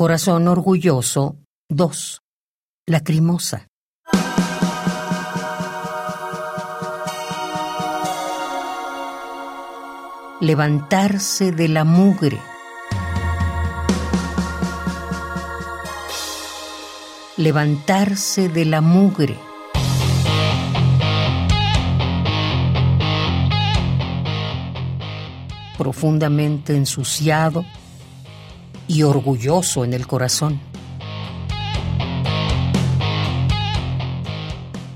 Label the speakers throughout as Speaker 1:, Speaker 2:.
Speaker 1: Corazón orgulloso 2. Lacrimosa. Levantarse de la mugre. Levantarse de la mugre. Profundamente ensuciado y orgulloso en el corazón.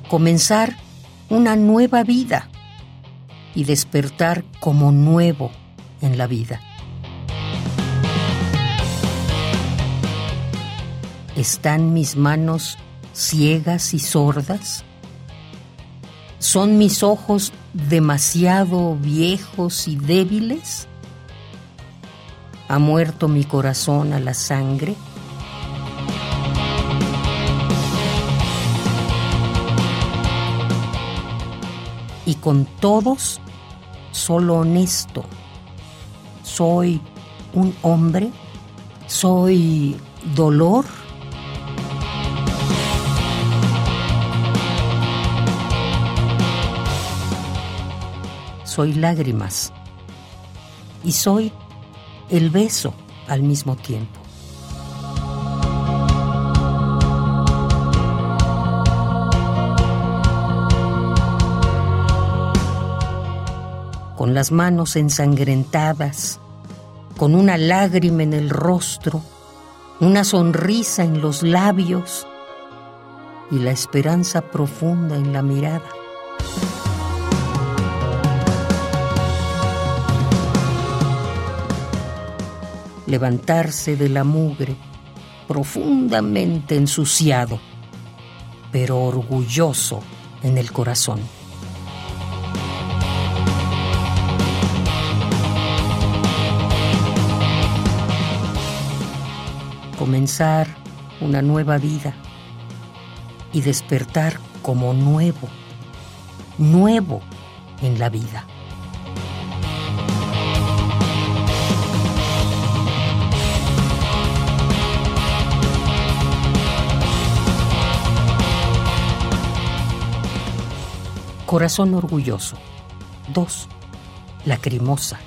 Speaker 1: Comenzar una nueva vida y despertar como nuevo en la vida. ¿Están mis manos ciegas y sordas? ¿Son mis ojos demasiado viejos y débiles? ¿Ha muerto mi corazón a la sangre? Y con todos, solo honesto. ¿Soy un hombre? ¿Soy dolor? Soy lágrimas. Y soy el beso al mismo tiempo. Con las manos ensangrentadas, con una lágrima en el rostro, una sonrisa en los labios y la esperanza profunda en la mirada. Levantarse de la mugre, profundamente ensuciado, pero orgulloso en el corazón. Comenzar una nueva vida y despertar como nuevo, nuevo en la vida. Corazón orgulloso. 2. Lacrimosa.